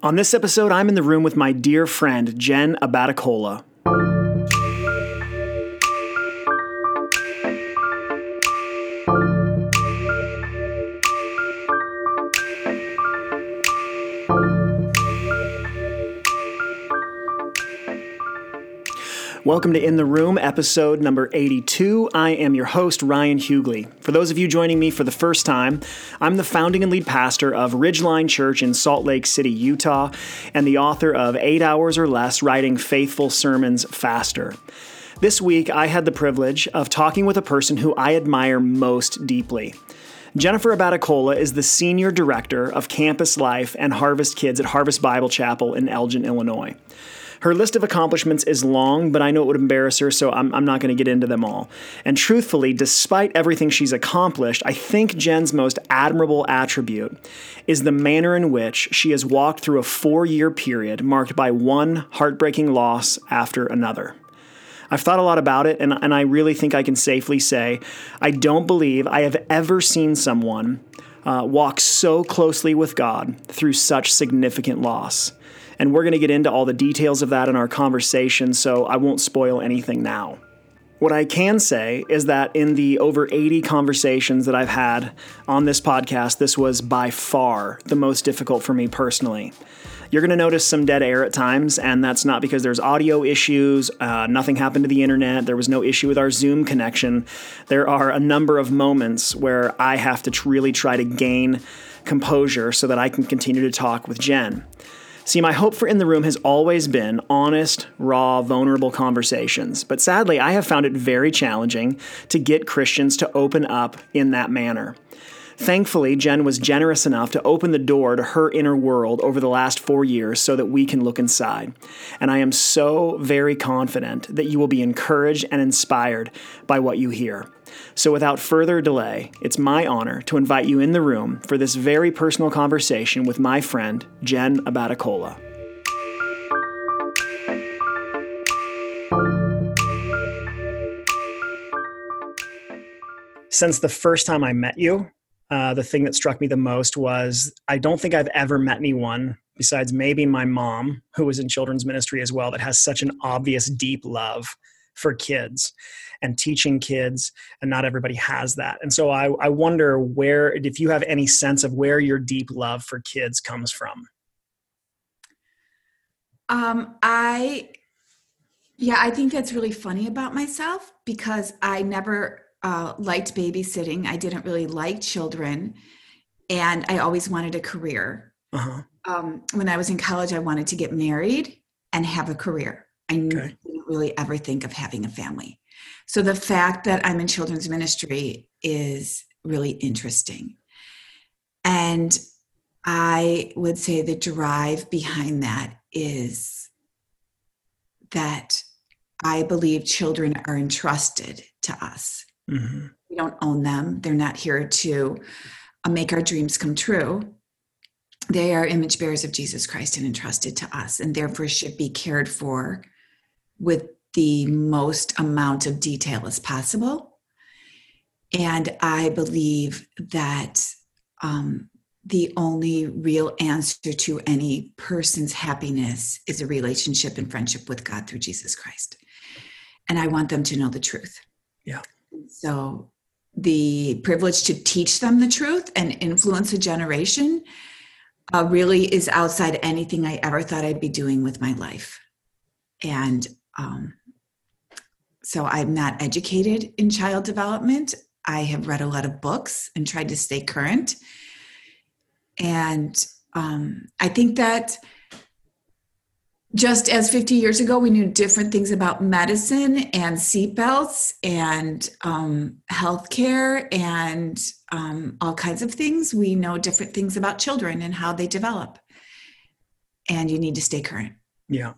On this episode, I'm in the room with my dear friend, Jen Abaticola. Welcome to In the Room, episode number 82. I am your host, Ryan Huguley. For those of you joining me for the first time, I'm the founding and lead pastor of Ridgeline Church in Salt Lake City, Utah, and the author of Eight Hours or Less Writing Faithful Sermons Faster. This week, I had the privilege of talking with a person who I admire most deeply. Jennifer Abaticola is the Senior Director of Campus Life and Harvest Kids at Harvest Bible Chapel in Elgin, Illinois. Her list of accomplishments is long, but I know it would embarrass her, so I'm, I'm not going to get into them all. And truthfully, despite everything she's accomplished, I think Jen's most admirable attribute is the manner in which she has walked through a four year period marked by one heartbreaking loss after another. I've thought a lot about it, and, and I really think I can safely say I don't believe I have ever seen someone uh, walk so closely with God through such significant loss. And we're going to get into all the details of that in our conversation, so I won't spoil anything now. What I can say is that in the over 80 conversations that I've had on this podcast, this was by far the most difficult for me personally. You're going to notice some dead air at times, and that's not because there's audio issues, uh, nothing happened to the internet, there was no issue with our Zoom connection. There are a number of moments where I have to really try to gain composure so that I can continue to talk with Jen. See, my hope for In the Room has always been honest, raw, vulnerable conversations. But sadly, I have found it very challenging to get Christians to open up in that manner. Thankfully, Jen was generous enough to open the door to her inner world over the last four years so that we can look inside. And I am so very confident that you will be encouraged and inspired by what you hear. So, without further delay, it's my honor to invite you in the room for this very personal conversation with my friend, Jen Abaticola. Since the first time I met you, uh, the thing that struck me the most was I don't think I've ever met anyone besides maybe my mom, who was in children's ministry as well, that has such an obvious, deep love for kids and teaching kids, and not everybody has that. And so I, I wonder where, if you have any sense of where your deep love for kids comes from. Um, I, yeah, I think that's really funny about myself because I never uh, liked babysitting. I didn't really like children, and I always wanted a career. Uh-huh. Um, when I was in college, I wanted to get married and have a career. I okay. didn't really ever think of having a family. So the fact that I'm in children's ministry is really interesting. And I would say the drive behind that is that I believe children are entrusted to us. Mm-hmm. We don't own them, they're not here to uh, make our dreams come true. They are image bearers of Jesus Christ and entrusted to us, and therefore should be cared for with the most amount of detail as possible. And I believe that um, the only real answer to any person's happiness is a relationship and friendship with God through Jesus Christ. And I want them to know the truth. Yeah. So the privilege to teach them the truth and influence a generation uh, really is outside anything I ever thought I'd be doing with my life. And um, so I'm not educated in child development. I have read a lot of books and tried to stay current. And um, I think that just as 50 years ago, we knew different things about medicine and seatbelts and um, healthcare and um, all kinds of things, we know different things about children and how they develop. And you need to stay current. Yeah.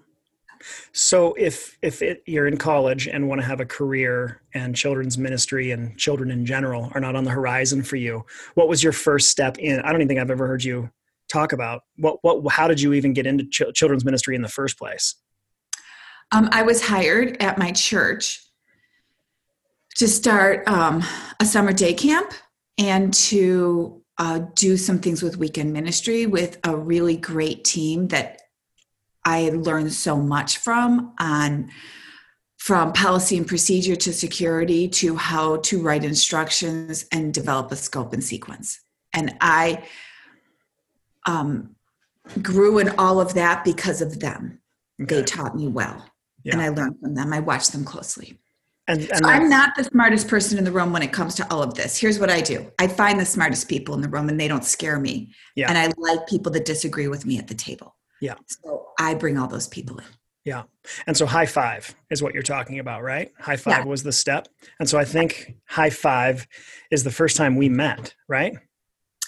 So if if it, you're in college and want to have a career and children's ministry and children in general are not on the horizon for you, what was your first step in? I don't even think I've ever heard you talk about what what how did you even get into ch- children's ministry in the first place? Um, I was hired at my church to start um, a summer day camp and to uh, do some things with weekend ministry with a really great team that I learned so much from on from policy and procedure to security to how to write instructions and develop a scope and sequence. And I um, grew in all of that because of them. Okay. They taught me well, yeah. and I learned from them. I watched them closely. And, and so I'm not the smartest person in the room when it comes to all of this. Here's what I do I find the smartest people in the room, and they don't scare me. Yeah. And I like people that disagree with me at the table. Yeah. So I bring all those people in. Yeah. And so high five is what you're talking about, right? High five yeah. was the step. And so I think high five is the first time we met, right?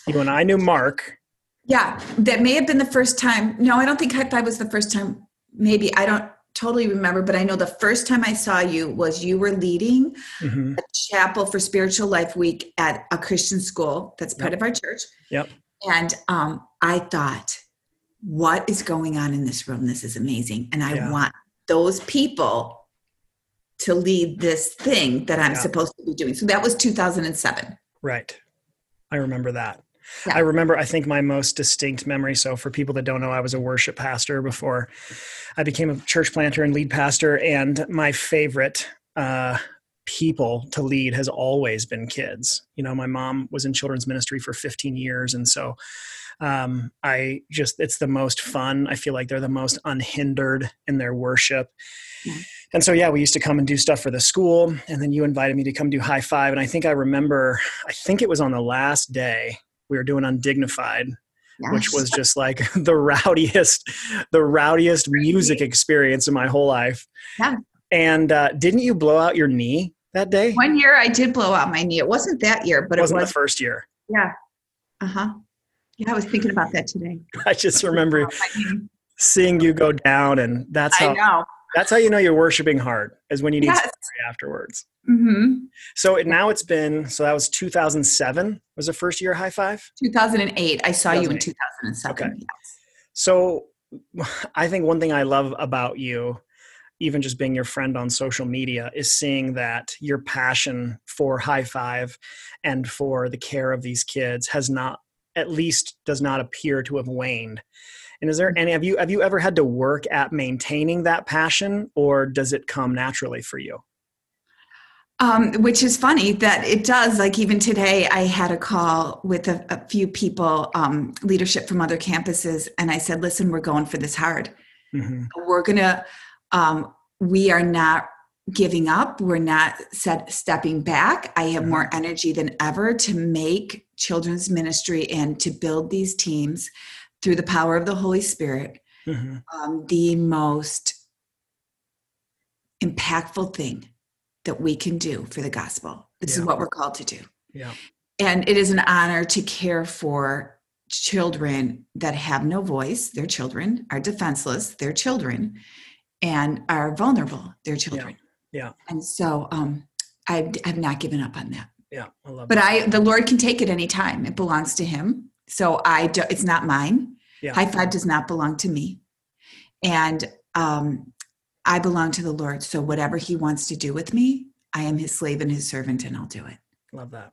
You and I knew Mark. Yeah. That may have been the first time. No, I don't think high five was the first time. Maybe. I don't totally remember, but I know the first time I saw you was you were leading mm-hmm. a chapel for Spiritual Life Week at a Christian school that's part yep. of our church. Yep. And um, I thought, what is going on in this room? This is amazing. And I yeah. want those people to lead this thing that I'm yeah. supposed to be doing. So that was 2007. Right. I remember that. Yeah. I remember, I think my most distinct memory. So, for people that don't know, I was a worship pastor before I became a church planter and lead pastor. And my favorite uh, people to lead has always been kids. You know, my mom was in children's ministry for 15 years. And so um, I just, it's the most fun. I feel like they're the most unhindered in their worship. Yeah. And so, yeah, we used to come and do stuff for the school. And then you invited me to come do high five. And I think I remember, I think it was on the last day we were doing Undignified. Yes. Which was just like the rowdiest, the rowdiest music experience in my whole life. Yeah. And uh, didn't you blow out your knee that day? One year I did blow out my knee. It wasn't that year, but it, wasn't was the first year. Yeah. Uh huh. Yeah, I was thinking about that today. I just remember seeing you go down, and that's how that's how you know you're worshiping hard is when you need yes. afterwards. Mm-hmm. So it, now it's been so that was 2007 was the first year high five. 2008. I saw 2008. you in 2007. Okay. Yes. So I think one thing I love about you even just being your friend on social media is seeing that your passion for high five and for the care of these kids has not at least does not appear to have waned and is there mm-hmm. any have you have you ever had to work at maintaining that passion or does it come naturally for you um, which is funny that it does like even today i had a call with a, a few people um, leadership from other campuses and i said listen we're going for this hard mm-hmm. we're gonna um, we are not giving up we're not set, stepping back i have mm-hmm. more energy than ever to make children's ministry and to build these teams through the power of the holy spirit mm-hmm. um, the most impactful thing that we can do for the gospel this yeah. is what we're called to do yeah and it is an honor to care for children that have no voice their children are defenseless their children and are vulnerable their children yeah. And so um, I've, I've not given up on that. Yeah, I love but that. I, the Lord can take it anytime. It belongs to Him. So I, do, it's not mine. Yeah. High five does not belong to me, and um, I belong to the Lord. So whatever He wants to do with me, I am His slave and His servant, and I'll do it. Love that.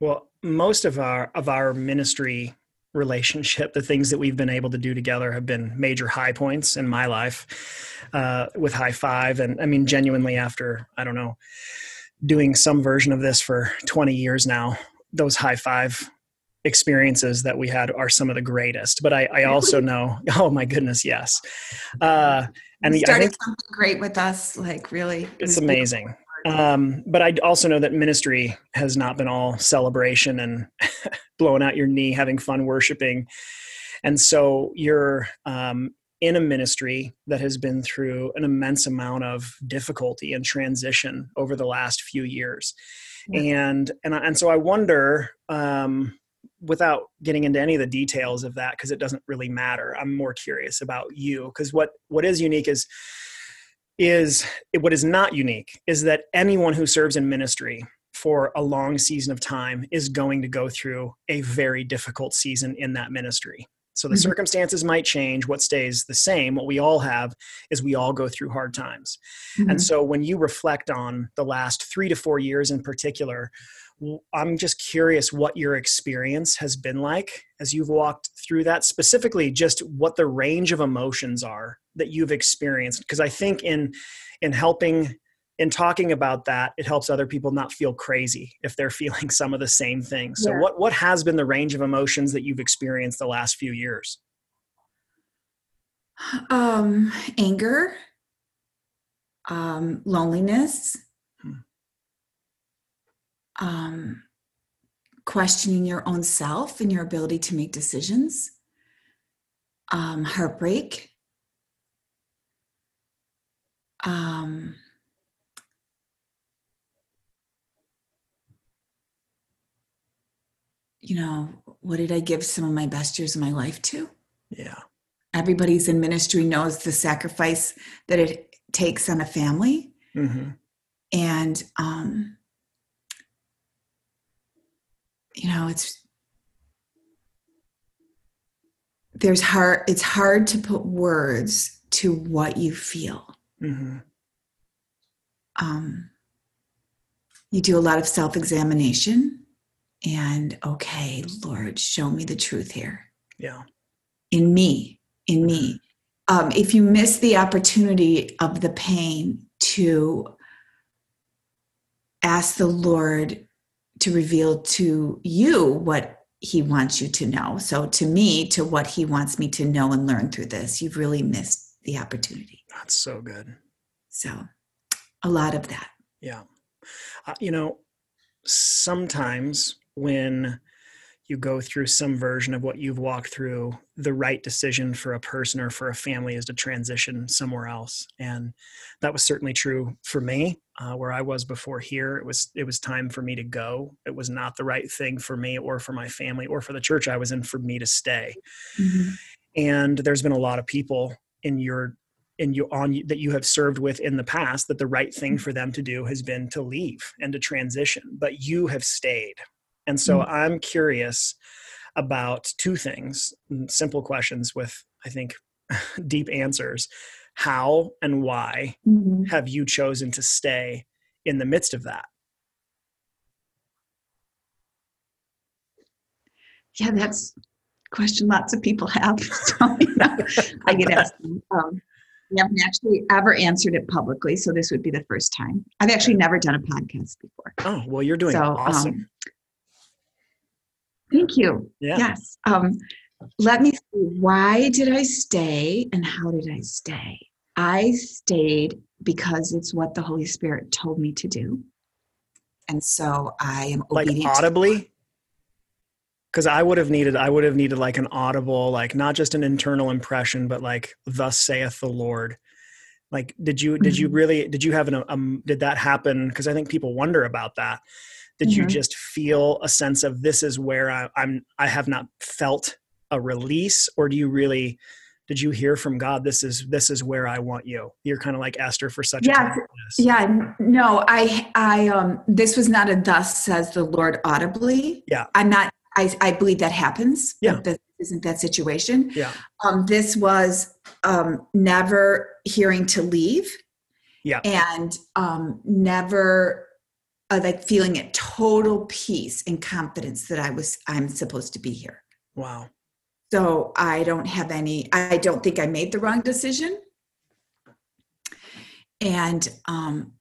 Well, most of our of our ministry relationship, the things that we've been able to do together have been major high points in my life uh, with High Five. And I mean, genuinely, after, I don't know, doing some version of this for 20 years now, those High Five experiences that we had are some of the greatest. But I, I also know, oh my goodness, yes. Uh, and you started think, something great with us, like really. It's amazing. Um, but I also know that ministry has not been all celebration and blowing out your knee, having fun worshiping. And so you're um, in a ministry that has been through an immense amount of difficulty and transition over the last few years. Yeah. And, and, and so I wonder, um, without getting into any of the details of that, because it doesn't really matter, I'm more curious about you. Because what, what is unique is is what is not unique is that anyone who serves in ministry for a long season of time is going to go through a very difficult season in that ministry. So the mm-hmm. circumstances might change. What stays the same, what we all have, is we all go through hard times. Mm-hmm. And so when you reflect on the last three to four years in particular, I'm just curious what your experience has been like as you've walked through that, specifically just what the range of emotions are that you've experienced. Because I think in in helping in talking about that, it helps other people not feel crazy if they're feeling some of the same things. So yeah. what what has been the range of emotions that you've experienced the last few years? Um, anger, um, loneliness, um, questioning your own self and your ability to make decisions, um, heartbreak, um, you know, what did I give some of my best years of my life to? Yeah. Everybody's in ministry knows the sacrifice that it takes on a family. Mm-hmm. And um, you know it's there's hard it's hard to put words to what you feel mm-hmm. um, you do a lot of self-examination and okay lord show me the truth here yeah in me in me mm-hmm. um, if you miss the opportunity of the pain to ask the lord to reveal to you what he wants you to know. So to me, to what he wants me to know and learn through this, you've really missed the opportunity. That's so good. So a lot of that. Yeah. Uh, you know, sometimes when you go through some version of what you've walked through, the right decision for a person or for a family is to transition somewhere else. And that was certainly true for me. Uh, where I was before here, it was it was time for me to go. It was not the right thing for me or for my family or for the church I was in for me to stay. Mm-hmm. And there's been a lot of people in your in you on that you have served with in the past that the right thing mm-hmm. for them to do has been to leave and to transition but you have stayed and so mm-hmm. I'm curious about two things, mm, simple questions with, I think, deep answers. How and why mm-hmm. have you chosen to stay in the midst of that? Yeah, that's question lots of people have. So, you know, I get asked. Um, I haven't actually ever answered it publicly, so this would be the first time. I've actually never done a podcast before. Oh well, you're doing so, awesome. Um, Thank you. Yeah. Yes. Um, let me see. Why did I stay and how did I stay? I stayed because it's what the Holy Spirit told me to do. And so I am like audibly. Because I would have needed, I would have needed like an audible, like not just an internal impression, but like "Thus saith the Lord." Like, did you, did you mm-hmm. really, did you have an, um, did that happen? Because I think people wonder about that did mm-hmm. you just feel a sense of this is where I, i'm i have not felt a release or do you really did you hear from god this is this is where i want you? You're kind of like esther for such yeah, a time yeah no i i um this was not a thus says the lord audibly. Yeah. I'm not i i believe that happens yeah. this isn't that situation. Yeah. Um this was um never hearing to leave. Yeah. And um never uh, like feeling at total peace and confidence that I was I'm supposed to be here. Wow. So I don't have any I don't think I made the wrong decision. And um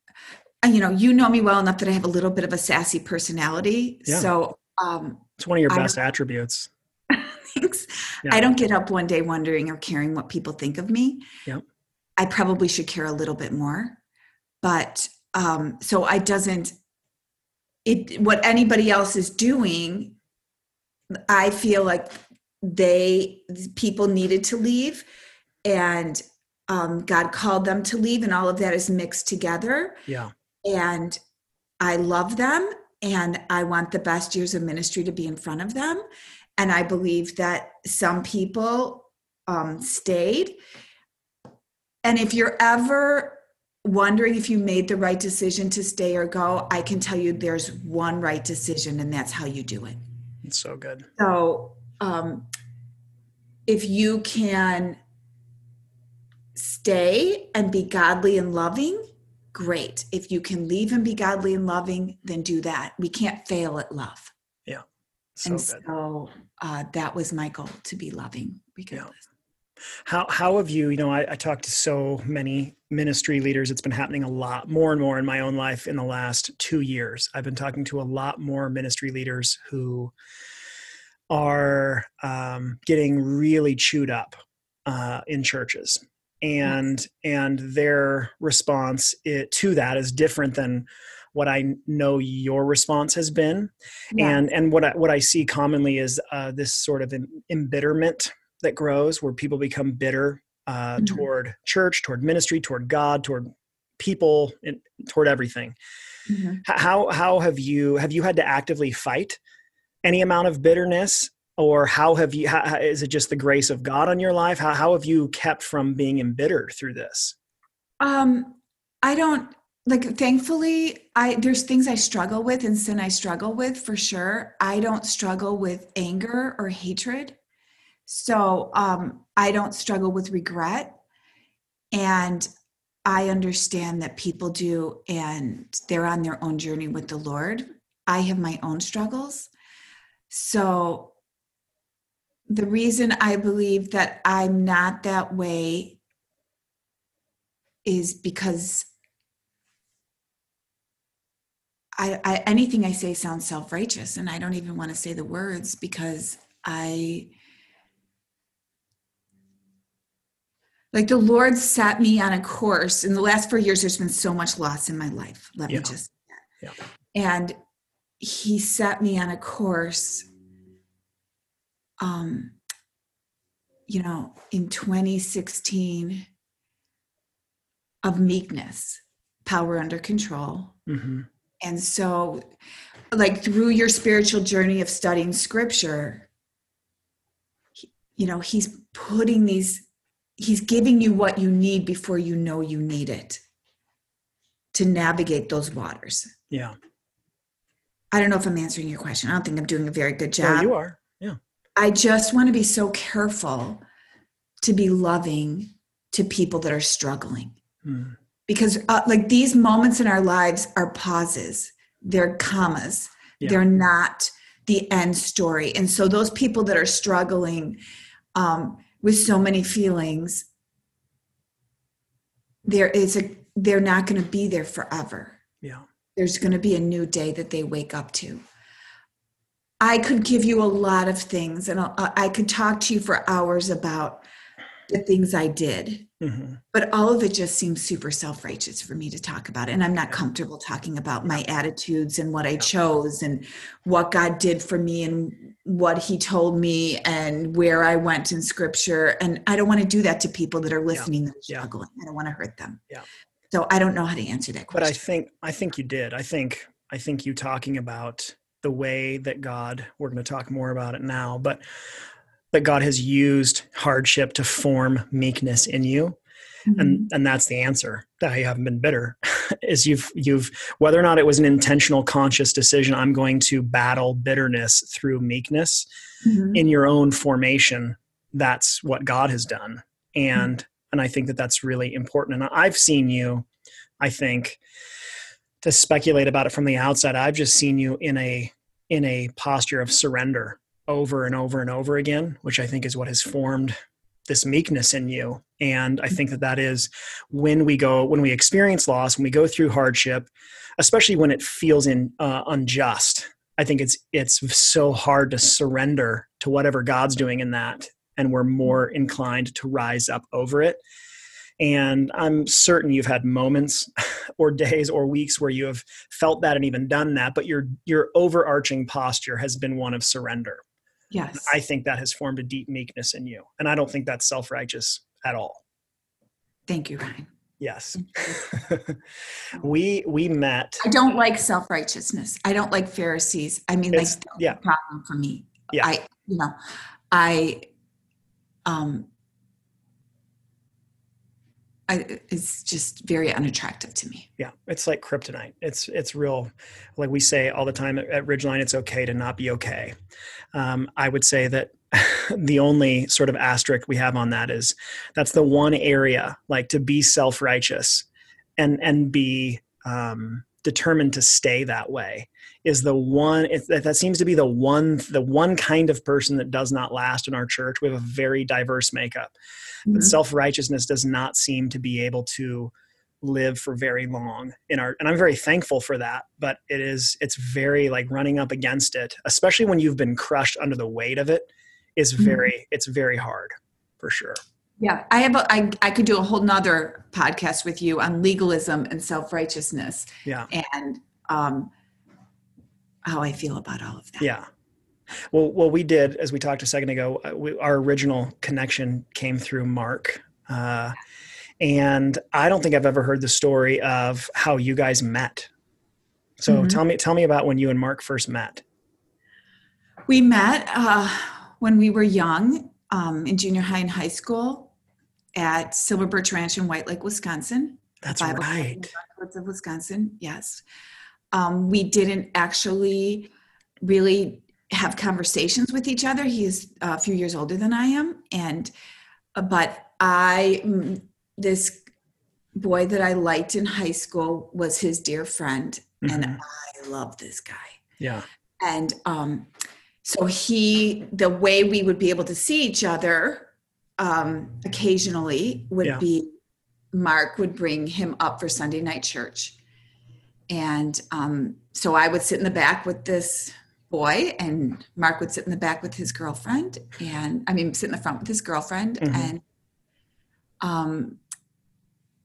you know, you know me well enough that I have a little bit of a sassy personality. Yeah. So um it's one of your best attributes. Thanks. Yeah. I don't get up one day wondering or caring what people think of me. Yep. I probably should care a little bit more. But um so I doesn't it what anybody else is doing i feel like they people needed to leave and um, god called them to leave and all of that is mixed together. Yeah. And i love them and i want the best years of ministry to be in front of them. And i believe that some people um, stayed. And if you're ever wondering if you made the right decision to stay or go, I can tell you there's one right decision, and that's how you do it. It's so good. So, um, if you can stay and be godly and loving great. If you can leave and be godly and loving, then do that. We can't fail at love. Yeah. So and good. so uh, that was my goal to be loving regardless. Yeah. How how have you? You know, I, I talked to so many ministry leaders. It's been happening a lot more and more in my own life in the last two years. I've been talking to a lot more ministry leaders who are um, getting really chewed up uh, in churches and and their response it, to that is different than what I know your response has been, yeah. and and what I, what I see commonly is uh, this sort of embitterment that grows, where people become bitter uh, mm-hmm. toward church, toward ministry, toward God, toward people, and toward everything. Mm-hmm. How how have you have you had to actively fight any amount of bitterness or how have you how, is it just the grace of god on your life how, how have you kept from being embittered through this um i don't like thankfully i there's things i struggle with and sin i struggle with for sure i don't struggle with anger or hatred so um i don't struggle with regret and i understand that people do and they're on their own journey with the lord. I have my own struggles. So the reason I believe that I'm not that way is because I, I, anything I say sounds self-righteous and I don't even want to say the words because I like the Lord set me on a course in the last four years there's been so much loss in my life let yeah. me just yeah. and he set me on a course um, you know, in 2016 of meekness, power under control. Mm-hmm. And so, like, through your spiritual journey of studying scripture, you know, he's putting these, he's giving you what you need before you know you need it to navigate those waters. Yeah. I don't know if I'm answering your question. I don't think I'm doing a very good job. No, you are. Yeah. I just want to be so careful to be loving to people that are struggling. Mm. Because, uh, like, these moments in our lives are pauses, they're commas, yeah. they're not the end story. And so, those people that are struggling um, with so many feelings, there is a, they're not going to be there forever. Yeah. There's going to be a new day that they wake up to. I could give you a lot of things, and I could talk to you for hours about the things I did. Mm-hmm. But all of it just seems super self righteous for me to talk about. And I'm not comfortable talking about my attitudes and what I chose and what God did for me and what He told me and where I went in scripture. And I don't want to do that to people that are listening yeah. that are struggling. Yeah. I don't want to hurt them. Yeah. So I don't know how to answer that question. But I think I think you did. I think I think you talking about the way that God, we're going to talk more about it now, but that God has used hardship to form meekness in you. Mm-hmm. And and that's the answer that you haven't been bitter is you've you've whether or not it was an intentional conscious decision I'm going to battle bitterness through meekness mm-hmm. in your own formation that's what God has done and mm-hmm. and I think that that's really important and I've seen you I think to speculate about it from the outside i've just seen you in a in a posture of surrender over and over and over again which i think is what has formed this meekness in you and i think that that is when we go when we experience loss when we go through hardship especially when it feels in uh, unjust i think it's it's so hard to surrender to whatever god's doing in that and we're more inclined to rise up over it and I'm certain you've had moments or days or weeks where you have felt that and even done that, but your your overarching posture has been one of surrender. Yes. I think that has formed a deep meekness in you. And I don't think that's self-righteous at all. Thank you, Ryan. Yes. we we met. I don't like self-righteousness. I don't like Pharisees. I mean, it's, like yeah. problem for me. Yeah. I you know, I um I, it's just very unattractive to me. Yeah, it's like kryptonite. It's it's real. Like we say all the time at, at Ridgeline, it's okay to not be okay. Um, I would say that the only sort of asterisk we have on that is that's the one area like to be self righteous and and be um, determined to stay that way is the one it, that seems to be the one the one kind of person that does not last in our church we have a very diverse makeup mm-hmm. but self-righteousness does not seem to be able to live for very long in our and i'm very thankful for that but it is it's very like running up against it especially when you've been crushed under the weight of it is mm-hmm. very mm-hmm. it's very hard for sure yeah i have a, I, I could do a whole nother podcast with you on legalism and self-righteousness yeah and um how i feel about all of that yeah well well we did as we talked a second ago uh, we, our original connection came through mark uh, and I don't think I've ever heard the story of how you guys met. So mm-hmm. tell me tell me about when you and Mark first met. We met uh, when we were young um, in junior high and high school at Silver Birch Ranch in White Lake, Wisconsin. That's Bible right. Of Wisconsin, yes. Um, we didn't actually really have conversations with each other. He's a few years older than I am, and uh, but I this boy that I liked in high school was his dear friend, mm-hmm. and I love this guy. Yeah. And um, so he, the way we would be able to see each other um, occasionally would yeah. be Mark would bring him up for Sunday night church. And um, so I would sit in the back with this boy, and Mark would sit in the back with his girlfriend, and I mean, sit in the front with his girlfriend. Mm-hmm. And um,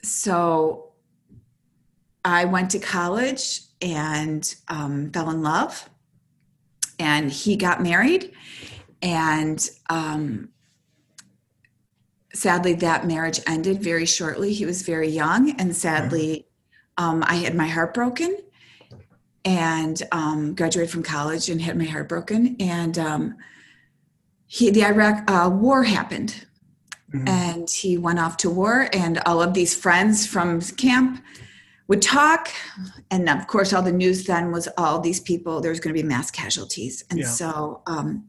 so I went to college and um, fell in love, and he got married, and um, sadly, that marriage ended very shortly. He was very young, and sadly, um, I had my heart broken, and um, graduated from college and had my heart broken, and um, he the Iraq uh, War happened Mm-hmm. And he went off to war, and all of these friends from camp would talk. And of course, all the news then was all these people, there was going to be mass casualties. And yeah. so um,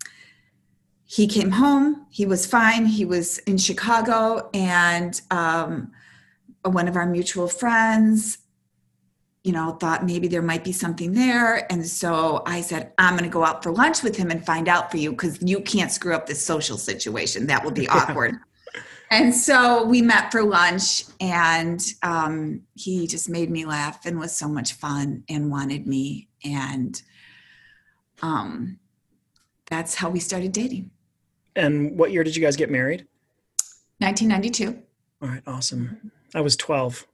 he came home, he was fine, he was in Chicago, and um, one of our mutual friends you know, thought maybe there might be something there. And so I said, I'm going to go out for lunch with him and find out for you because you can't screw up this social situation. That will be awkward. And so we met for lunch and um, he just made me laugh and was so much fun and wanted me. And um, that's how we started dating. And what year did you guys get married? 1992 all right awesome. I was 12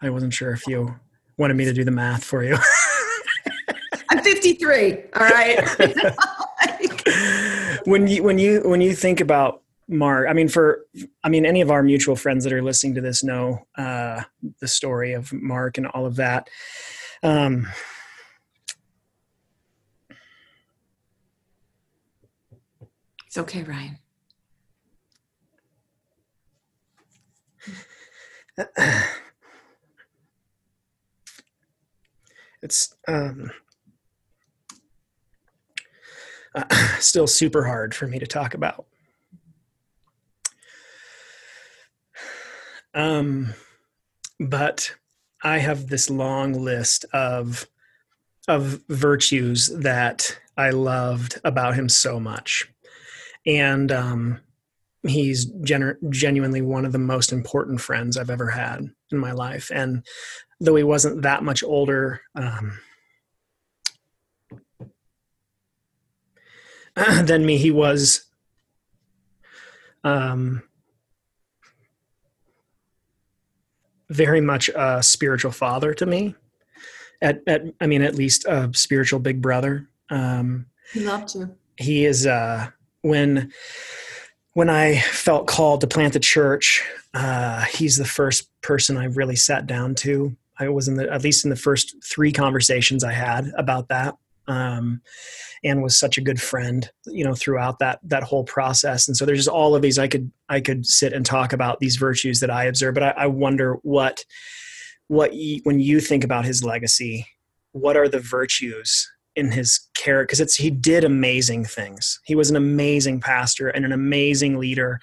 i wasn't sure if you wanted me to do the math for you i'm 53 all right when you when you when you think about Mark, I mean, for, I mean, any of our mutual friends that are listening to this know uh, the story of Mark and all of that. Um, it's okay, Ryan. It's um, uh, still super hard for me to talk about. Um, but I have this long list of of virtues that I loved about him so much, and um, he's genu- genuinely one of the most important friends I've ever had in my life. And though he wasn't that much older. Um, than me, he was um, very much a spiritual father to me. At, at I mean, at least a spiritual big brother. Um, he loved you. He is uh, when when I felt called to plant the church. Uh, he's the first person I really sat down to. I was in the at least in the first three conversations I had about that. Um, and was such a good friend you know throughout that that whole process and so there's just all of these i could i could sit and talk about these virtues that i observe but i, I wonder what what you, when you think about his legacy what are the virtues in his character because it's he did amazing things he was an amazing pastor and an amazing leader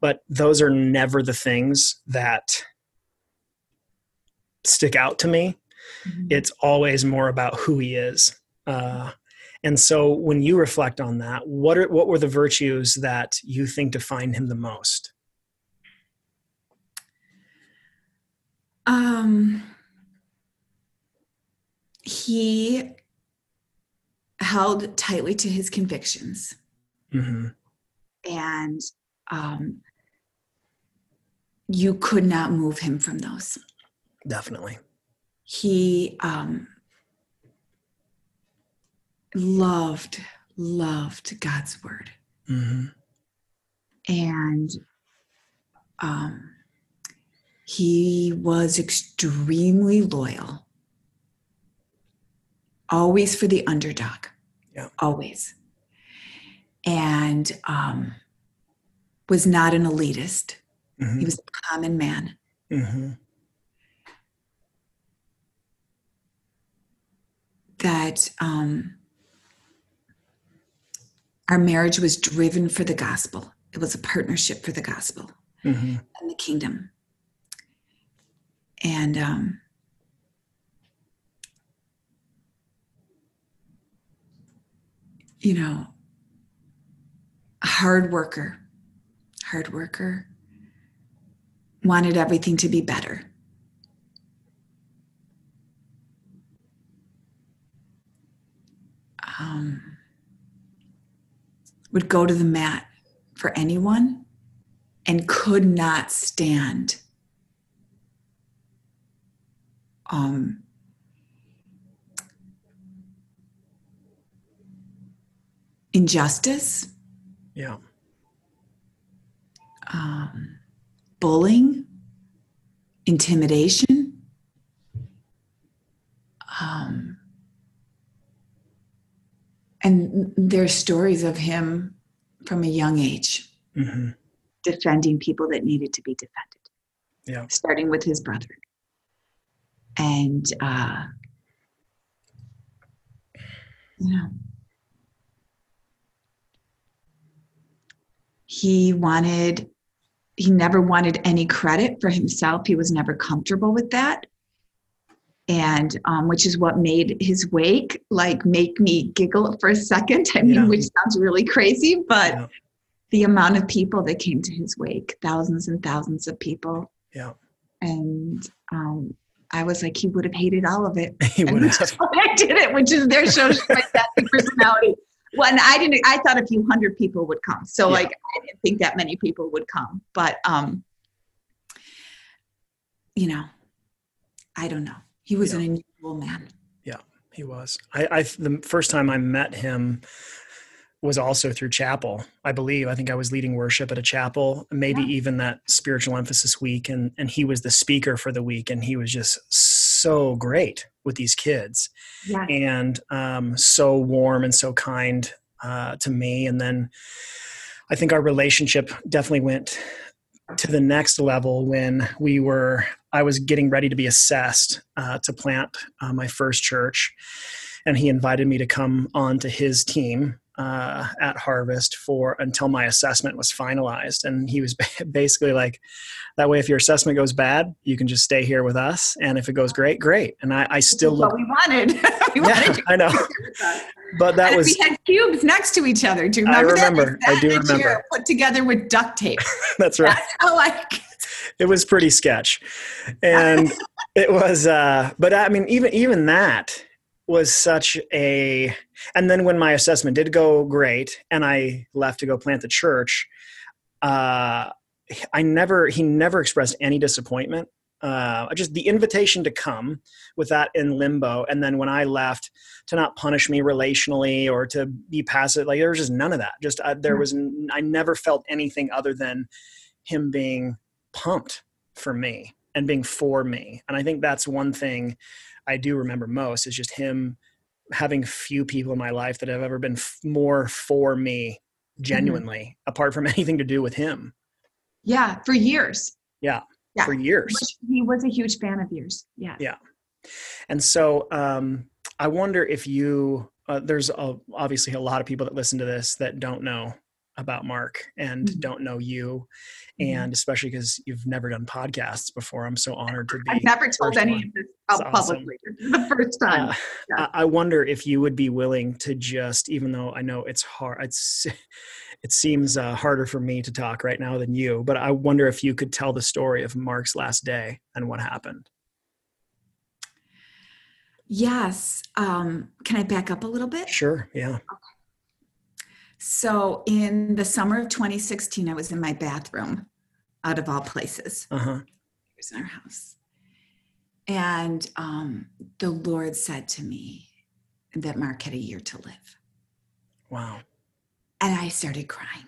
but those are never the things that stick out to me. Mm-hmm. It's always more about who he is. Uh, and so when you reflect on that, what are what were the virtues that you think define him the most? Um he held tightly to his convictions. Mm-hmm. And um, you could not move him from those. Definitely. He um, loved, loved God's word. Mm-hmm. And um, he was extremely loyal, always for the underdog. Yeah. Always. And um, was not an elitist. Mm-hmm. He was a common man. Mm-hmm. That um, our marriage was driven for the gospel. It was a partnership for the gospel mm-hmm. and the kingdom. And um, you know, a hard worker, hard worker, wanted everything to be better. Um, would go to the mat for anyone and could not stand um, injustice. Yeah. Um, bullying, intimidation. Um, and there's stories of him from a young age mm-hmm. defending people that needed to be defended. Yeah. Starting with his brother. And, uh, you know, he wanted he never wanted any credit for himself he was never comfortable with that and um, which is what made his wake like make me giggle for a second i mean yeah. which sounds really crazy but yeah. the amount of people that came to his wake thousands and thousands of people yeah and um, I was like, he would have hated all of it. He would have. I did it, which is their show my personality. Well, and I didn't. I thought a few hundred people would come. So yeah. like, I didn't think that many people would come. But um, you know, I don't know. He was yeah. an unusual man. Yeah, he was. I, I the first time I met him was also through chapel i believe i think i was leading worship at a chapel maybe yeah. even that spiritual emphasis week and and he was the speaker for the week and he was just so great with these kids yeah. and um, so warm and so kind uh, to me and then i think our relationship definitely went to the next level when we were i was getting ready to be assessed uh, to plant uh, my first church and he invited me to come on to his team uh, at Harvest for until my assessment was finalized. And he was basically like, that way, if your assessment goes bad, you can just stay here with us. And if it goes great, great. And I, I still look. What we wanted. we yeah, wanted I know. But that and was. We had cubes next to each other. Do you remember? I remember. That? I do remember. Put together with duct tape. That's right. That's how I. it was pretty sketch, and it was. uh But I mean, even even that was such a and then when my assessment did go great and i left to go plant the church uh i never he never expressed any disappointment. Uh just the invitation to come with that in limbo. And then when i left to not punish me relationally or to be passive like there was just none of that. Just uh, there was i never felt anything other than him being pumped for me and being for me and i think that's one thing I do remember most is just him having few people in my life that have ever been f- more for me mm-hmm. genuinely mm-hmm. apart from anything to do with him. Yeah, for years. Yeah. Yeah. For years. He was a huge fan of yours. Yeah. Yeah. And so um, I wonder if you, uh, there's a, obviously a lot of people that listen to this that don't know about Mark and Mhm. don't know you, Mhm. and especially because you've never done podcasts before. I'm so honored to be. I've never told any one. of this out awesome. publicly. This the first time. Uh, Yeah. I I wonder if you would be willing to just, even though I know it's hard, it's it seems uh, harder for me to talk right now than you, but I wonder if you could tell the story of Mark's last day and what happened. yes. Um, can I back up a little bit? Sure. Yeah. So, in the summer of 2016, I was in my bathroom, out of all places. Uh huh. It was in our house. And um, the Lord said to me that Mark had a year to live. Wow. And I started crying.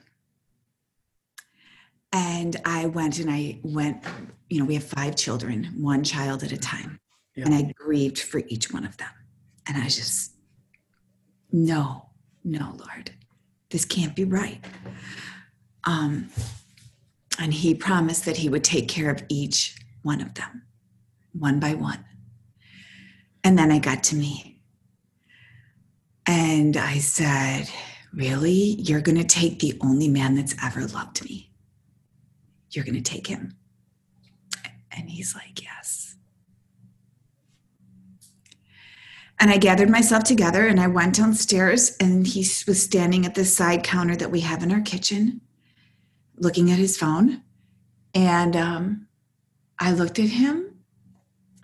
And I went and I went, you know, we have five children, one child at a time. Yeah. And I grieved for each one of them. And I just, no, no, Lord, this can't be right. Um, and he promised that he would take care of each one of them, one by one. And then I got to me. And I said, Really? You're going to take the only man that's ever loved me? You're going to take him? And he's like, Yes. And I gathered myself together and I went downstairs, and he was standing at the side counter that we have in our kitchen, looking at his phone. And um, I looked at him.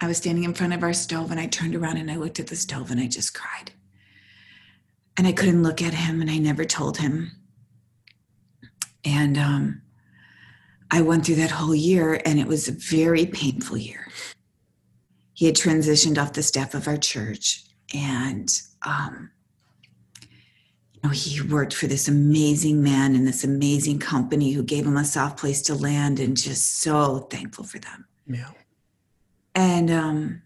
I was standing in front of our stove, and I turned around and I looked at the stove and I just cried. And I couldn't look at him, and I never told him. And um, I went through that whole year, and it was a very painful year. He had transitioned off the staff of our church, and um, you know he worked for this amazing man in this amazing company who gave him a soft place to land, and just so thankful for them. Yeah. And um,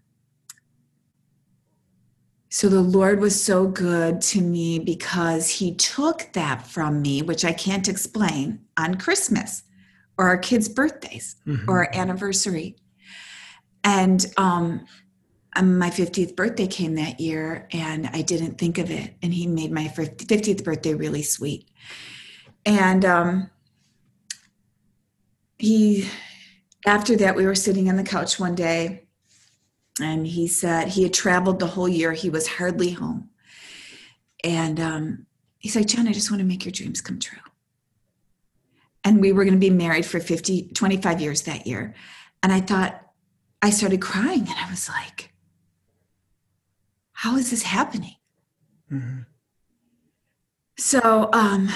so the Lord was so good to me because He took that from me, which I can't explain, on Christmas or our kids' birthdays Mhm. or our anniversary. And um, um, my 50th birthday came that year, and I didn't think of it. And He made my 50th birthday really sweet. And um, He, after that, we were sitting on the couch one day and he said he had traveled the whole year he was hardly home and um, he said john i just want to make your dreams come true and we were going to be married for 50 25 years that year and i thought i started crying and i was like how is this happening? Mhm. so um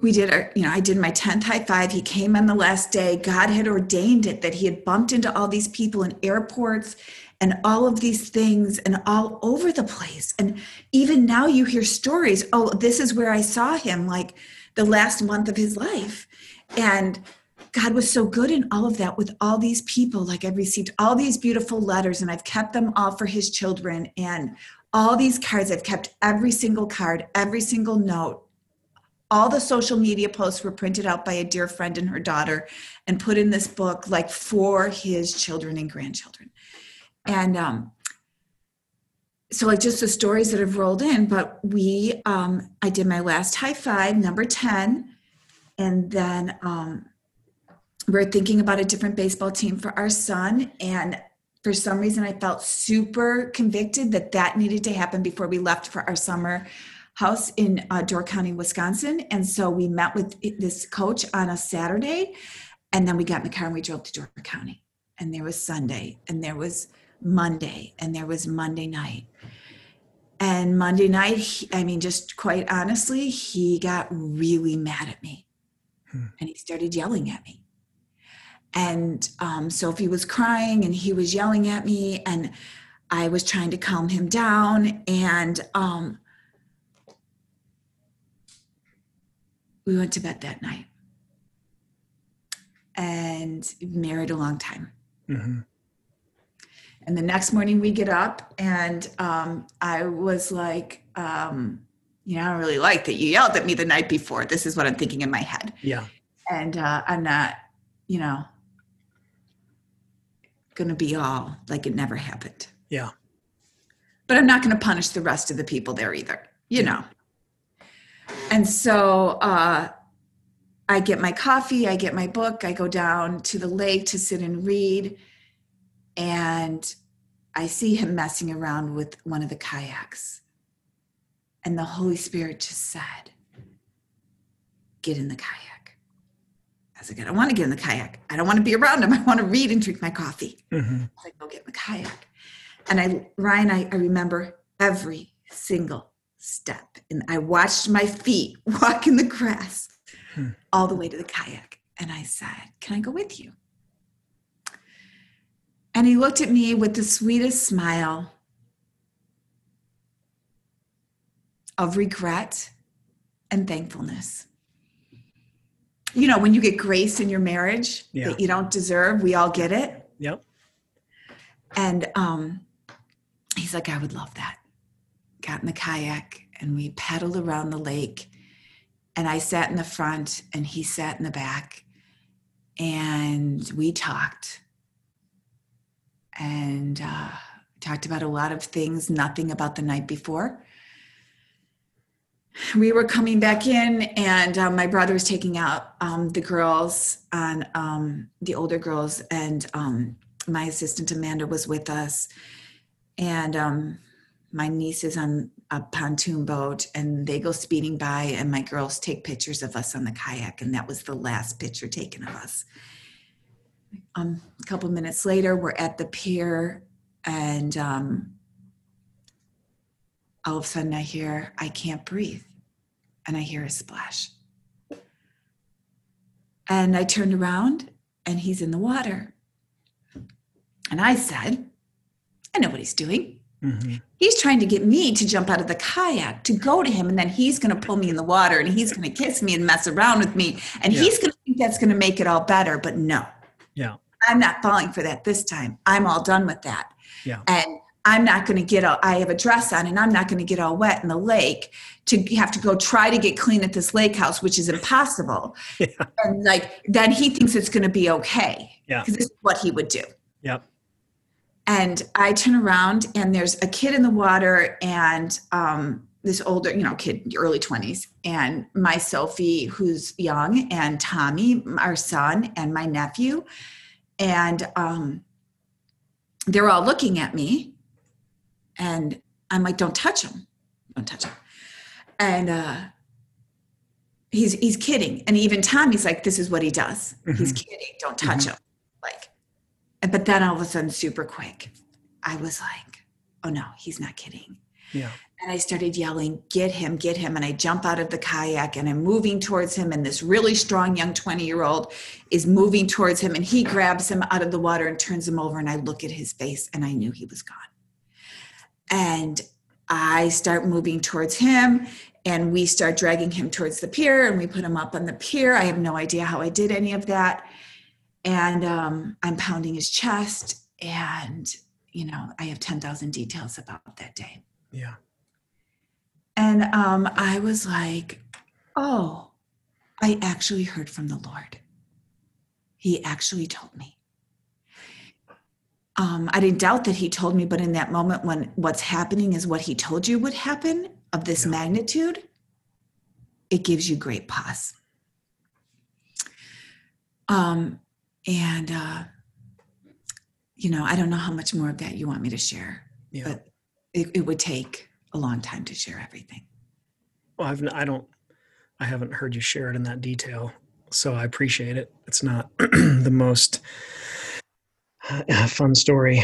we did our you know i did my 10th high five. He came on the last day. God had ordained it that he had bumped into all these people in airports and all of these things and all over the place. And even now you hear stories oh this is where i saw him like the last month of his life. And god was so good in all of that with all these people like i've received all these beautiful letters and i've kept them all for his children. And all these cards i've kept every single card every single note. All the social media posts were printed out by a dear friend and her daughter and put in this book like for his children and grandchildren. And um so like just the stories that have rolled in but we um i did my last high five number 10 and then um we're thinking about a different baseball team for our son and for some reason i felt super convicted that that needed to happen before we left for our summer house in uh, Door County, Wisconsin. And so we met with this coach on a Saturday, and then we got in the car and we drove to Door County. And there was Sunday, and there was Monday, and there was Monday night. And Monday night, he, I mean, just quite honestly, he got really mad at me, Hmm. and he started yelling at me. And um, Sophie was crying, and he was yelling at me, and I was trying to calm him down, and um, we went to bed that night and married a long time. Mhm. And the next morning we get up and um, I was like, um, you know, I don't really like that you yelled at me the night before. This is what I'm thinking in my head. Yeah. And uh, I'm not, you know, going to be all like it never happened. Yeah. But I'm not going to punish the rest of the people there either, you know. And so uh, I get my coffee, I get my book, I go down to the lake to sit and read. And I see him messing around with one of the kayaks. And the Holy Spirit just said, Get in the kayak. I was like, I don't want to get in the kayak. I don't want to be around him. I want to read and drink my coffee. Mm-hmm. I Go get in the kayak. And I, Ryan, I, I remember every single step. And I watched my feet walk in the grass Hmm. all the way to the kayak. And I said, Can I go with you? And he looked at me with the sweetest smile of regret and thankfulness. You know, when you get grace in your marriage Yeah. that you don't deserve, we all get it. Yep. And um, he's like, I would love that. Got in the kayak and we paddled around the lake. And I sat in the front and he sat in the back. And we talked. And uh, talked about a lot of things, nothing about the night before. We were coming back in, and um, my brother was taking out um, the girls and um, the older girls, and um, my assistant Amanda was with us, and um, my niece is on a pontoon boat, and they go speeding by, and my girls take pictures of us on the kayak, and that was the last picture taken of us. Um, a couple minutes later, we're at the pier, and all of a sudden, I hear I can't breathe, and I hear a splash. And I turned around, and he's in the water. And I said, I know what he's doing. Mm-hmm. He's trying to get me to jump out of the kayak to go to him, and then he's going to pull me in the water and he's going to kiss me and mess around with me. And Yeah. he's going to think that's going to make it all better. But no, Yeah. I'm not falling for that this time. I'm all done with that. Yeah. And I'm not going to get all, I have a dress on and I'm not going to get all wet in the lake to have to go try to get clean at this lake house, which is impossible. Yeah. And like, then he thinks it's going to be okay. Yeah. Because this is what he would do. Yep. And I turn around and there's a kid in the water and um, this older, you know, kid, early 20s, and my Sophie, who's young, and Tommy, our son, and my nephew. And um, they're all looking at me. And I'm like, don't touch him. Don't touch him. And uh, he's he's kidding. And even Tommy's like, this is what he does. He's kidding. Don't touch him. Like, but then all of a sudden, super quick, I was like, oh no, he's not kidding. Yeah. And I started yelling, get him, get him. And I jump out of the kayak and I'm moving towards him. And this really strong young 20 year old is moving towards him and he grabs him out of the water and turns him over. And I look at his face and I knew he was gone. And I start moving towards him and we start dragging him towards the pier and we put him up on the pier. I have no idea how I did any of that. And um, I'm pounding his chest and, you know, I have 10,000 details about that day. Yeah. And um, I was like, oh, I actually heard from the Lord. He actually told me. Um, I didn't doubt that he told me, but in that moment when what's happening is what he told you would happen of this Yeah. magnitude, it gives you great pause. Um, and, uh, you know, I don't know how much more of that you want me to share, Yeah. but it, it would take a long time to share everything. Well, I've, I don't, I haven't heard you share it in that detail, so I appreciate it. It's not the most uh, fun story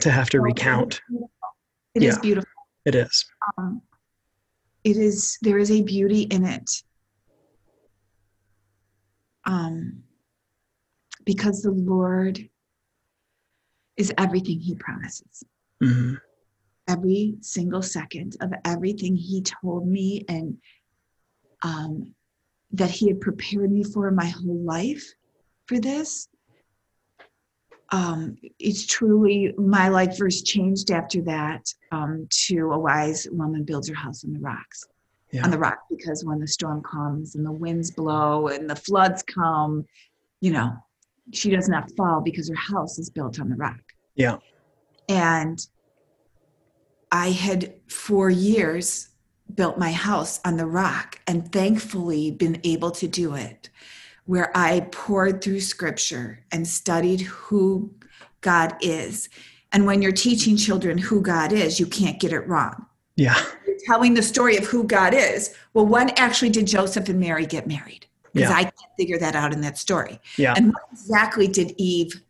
to have to recount. It is Yeah. beautiful. It is. Um, it is. There is a beauty in it. Um, because the Lord is everything He promises. hmm Every single second of everything He told me, and um, that He had prepared me for my whole life for this. Um, it's truly my life verse changed after that um, to a wise woman builds her house on the rocks Yeah. on the rock because when the storm comes and the winds blow and the floods come, you know, she does not fall because her house is built on the rock. Yeah. And I had for years built my house on the rock and thankfully been able to do it where I poured through scripture and studied who God is. And when you're teaching children who God is, you can't get it wrong. Yeah. You're telling the story of who God is. Well, when actually did Joseph and Mary get married? Because Yeah. I can't figure that out in that story. Yeah. And what exactly did Eve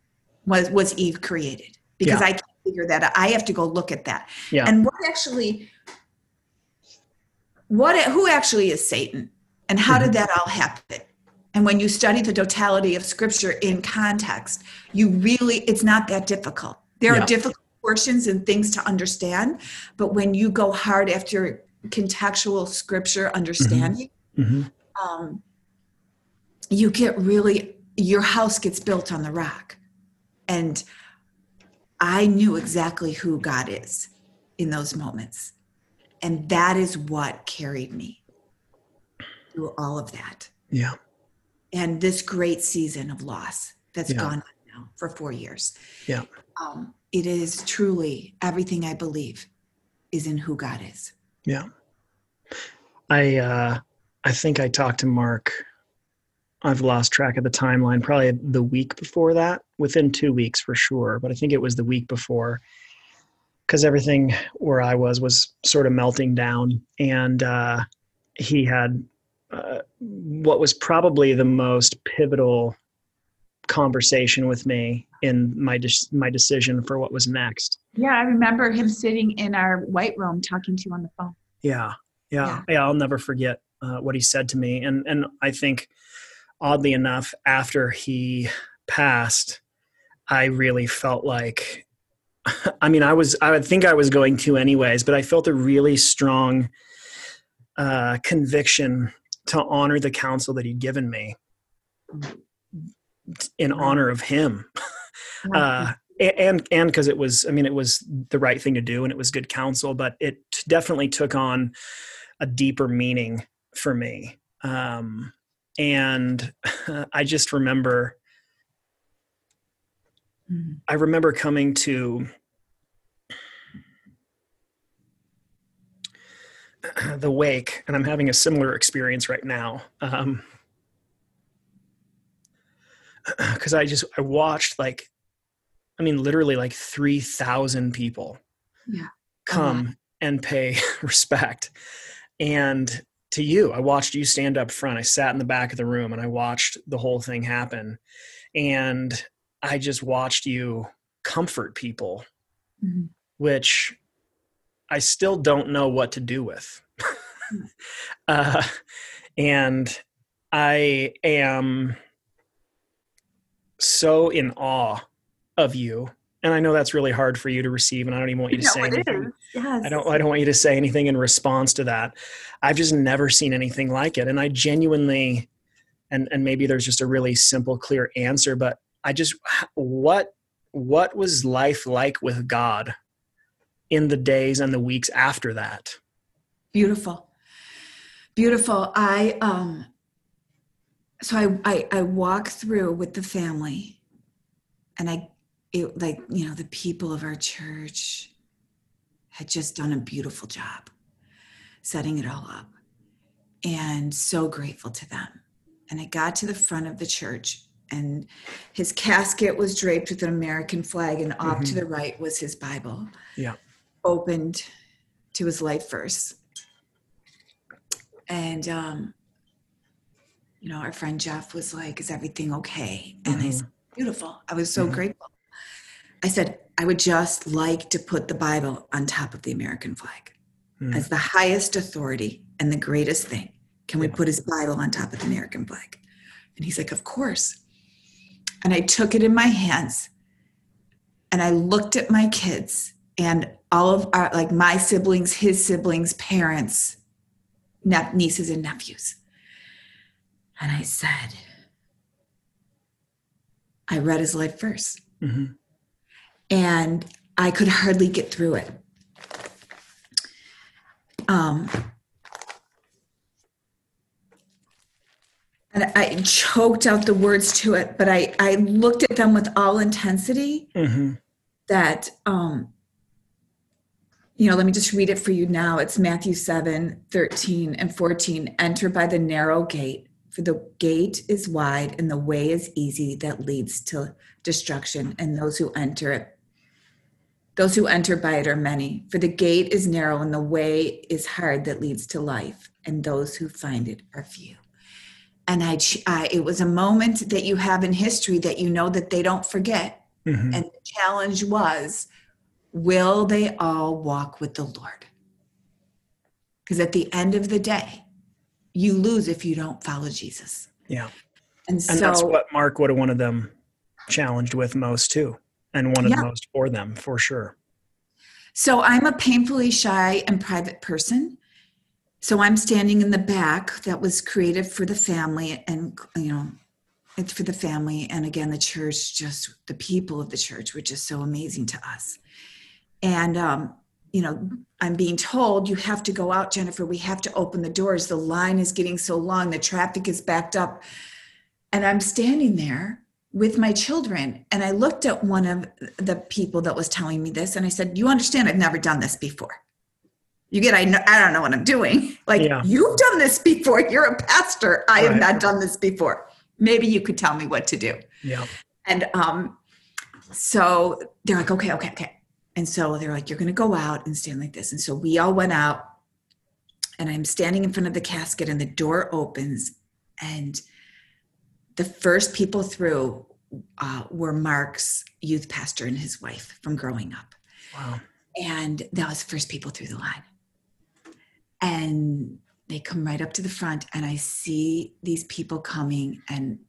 was was Eve created? Because Yeah. I can't figure that out. I have to go look at that. Yeah. And what actually what who actually is Satan? And how Mm-hmm. did that all happen? And when you study the totality of scripture in context, you really it's not that difficult. There Yeah. are difficult portions and things to understand, but when you go hard after contextual scripture understanding, hmm um, you get really your house gets built on the rock and i knew exactly who god is in those moments and that is what carried me through all of that Yeah. And this great season of loss that's Yeah. gone on now for four years Yeah. um, it is truly everything i believe is in who god is Yeah. I uh I think I talked to Mark I've lost track of the timeline, probably the week before that, within 2 weeks for sure, but I think it was the week before cuz everything where I was was sort of melting down and uh he had uh, what was probably the most pivotal conversation with me in my de- my decision for what was next. yeah i remember him sitting in our white room talking to you on the phone Yeah, yeah, yeah. I'll never forget uh, what he said to me, and and I think, oddly enough, after he passed, I really felt like, I mean, I was I would think I was going to anyways, but I felt a really strong uh, conviction to honor the counsel that he'd given me in honor of him. Uh, and and because it was i mean it was the right thing to do and it was good counsel but it definitely took on a deeper meaning for me. Um, and i just remember Mhm. i remember coming to the wake and i'm having a similar experience right now um, because i just i watched like i mean literally like 3000 people Yeah. come and pay respect and to you i watched you stand up front i sat in the back of the room and i watched the whole thing happen and i just watched you comfort people Mhm. which i still don't know what to do with. Uh, and i am so in awe of you. And i know that's really hard for you to receive and i don't even want you to say anything. Yes. I don't I don't want you to say anything in response to that. I've just never seen anything like it. And I genuinely and and maybe there's just a really simple clear answer but I just what what was life like with God in the days and the weeks after that? beautiful beautiful i um so I, I i walk through with the family and i it like you know the people of our church had just done a beautiful job setting it all up and so grateful to them and i got to the front of the church and his casket was draped with an american flag and off to Mhm. the right was his bible Yeah. Opened to his life verse and um you know our friend jeff was like is everything okay? And i Mhm. said beautiful. I was so Mhm. grateful. I said i would just like to put the bible on top of the american flag Mm. as the highest authority and the greatest thing. Can we put his bible on top of the american flag? And he's like of course. And i took it in my hands and i looked at my kids and all of our like my siblings his siblings parents nieces and nephews and i said i read his life verse Mhm. and I could hardly get through it. Um, and I choked out the words to it, but I, I looked at them with all intensity Mhm. that, um, you know, let me just read it for you now. It's Matthew 7 13 and 14. Enter by the narrow gate, for the gate is wide and the way is easy that leads to destruction, and those who enter it. Those who enter by it are many, for the gate is narrow and the way is hard that leads to life, and those who find it are few. And I, I it was a moment that you have in history that you know that they don't forget. Mm-hmm. And the challenge was will they all walk with the Lord? Because at the end of the day, you lose if you don't follow Jesus. Yeah. And, so, and that's what Mark would have wanted them challenged with most too, and wanted yeah. most for them for sure. So I'm a painfully shy and private person. So I'm standing in the back that was created for the family and, you know, it's for the family. And again, the church, just the people of the church were just so amazing to us and um, you know i'm being told you have to go out jennifer. We have to open the doors. The line is getting so long. The traffic is backed up. And i'm standing there with my children. And i looked at one of the people that was telling me this. And i said you understand i've never done this before. You get i, know, I don't know what i'm doing. Like yeah. you've done this before. You're a pastor. I right. have not done this before. Maybe you could tell me what to do. Yeah. And um so they're like okay okay okay and so they're like, you're going to go out and stand like this. And so we all went out, and I'm standing in front of the casket, and the door opens, and the first people through uh, were Mark's youth pastor and his wife from growing up. Wow. And that was the first people through the line. And they come right up to the front, and I see these people coming, and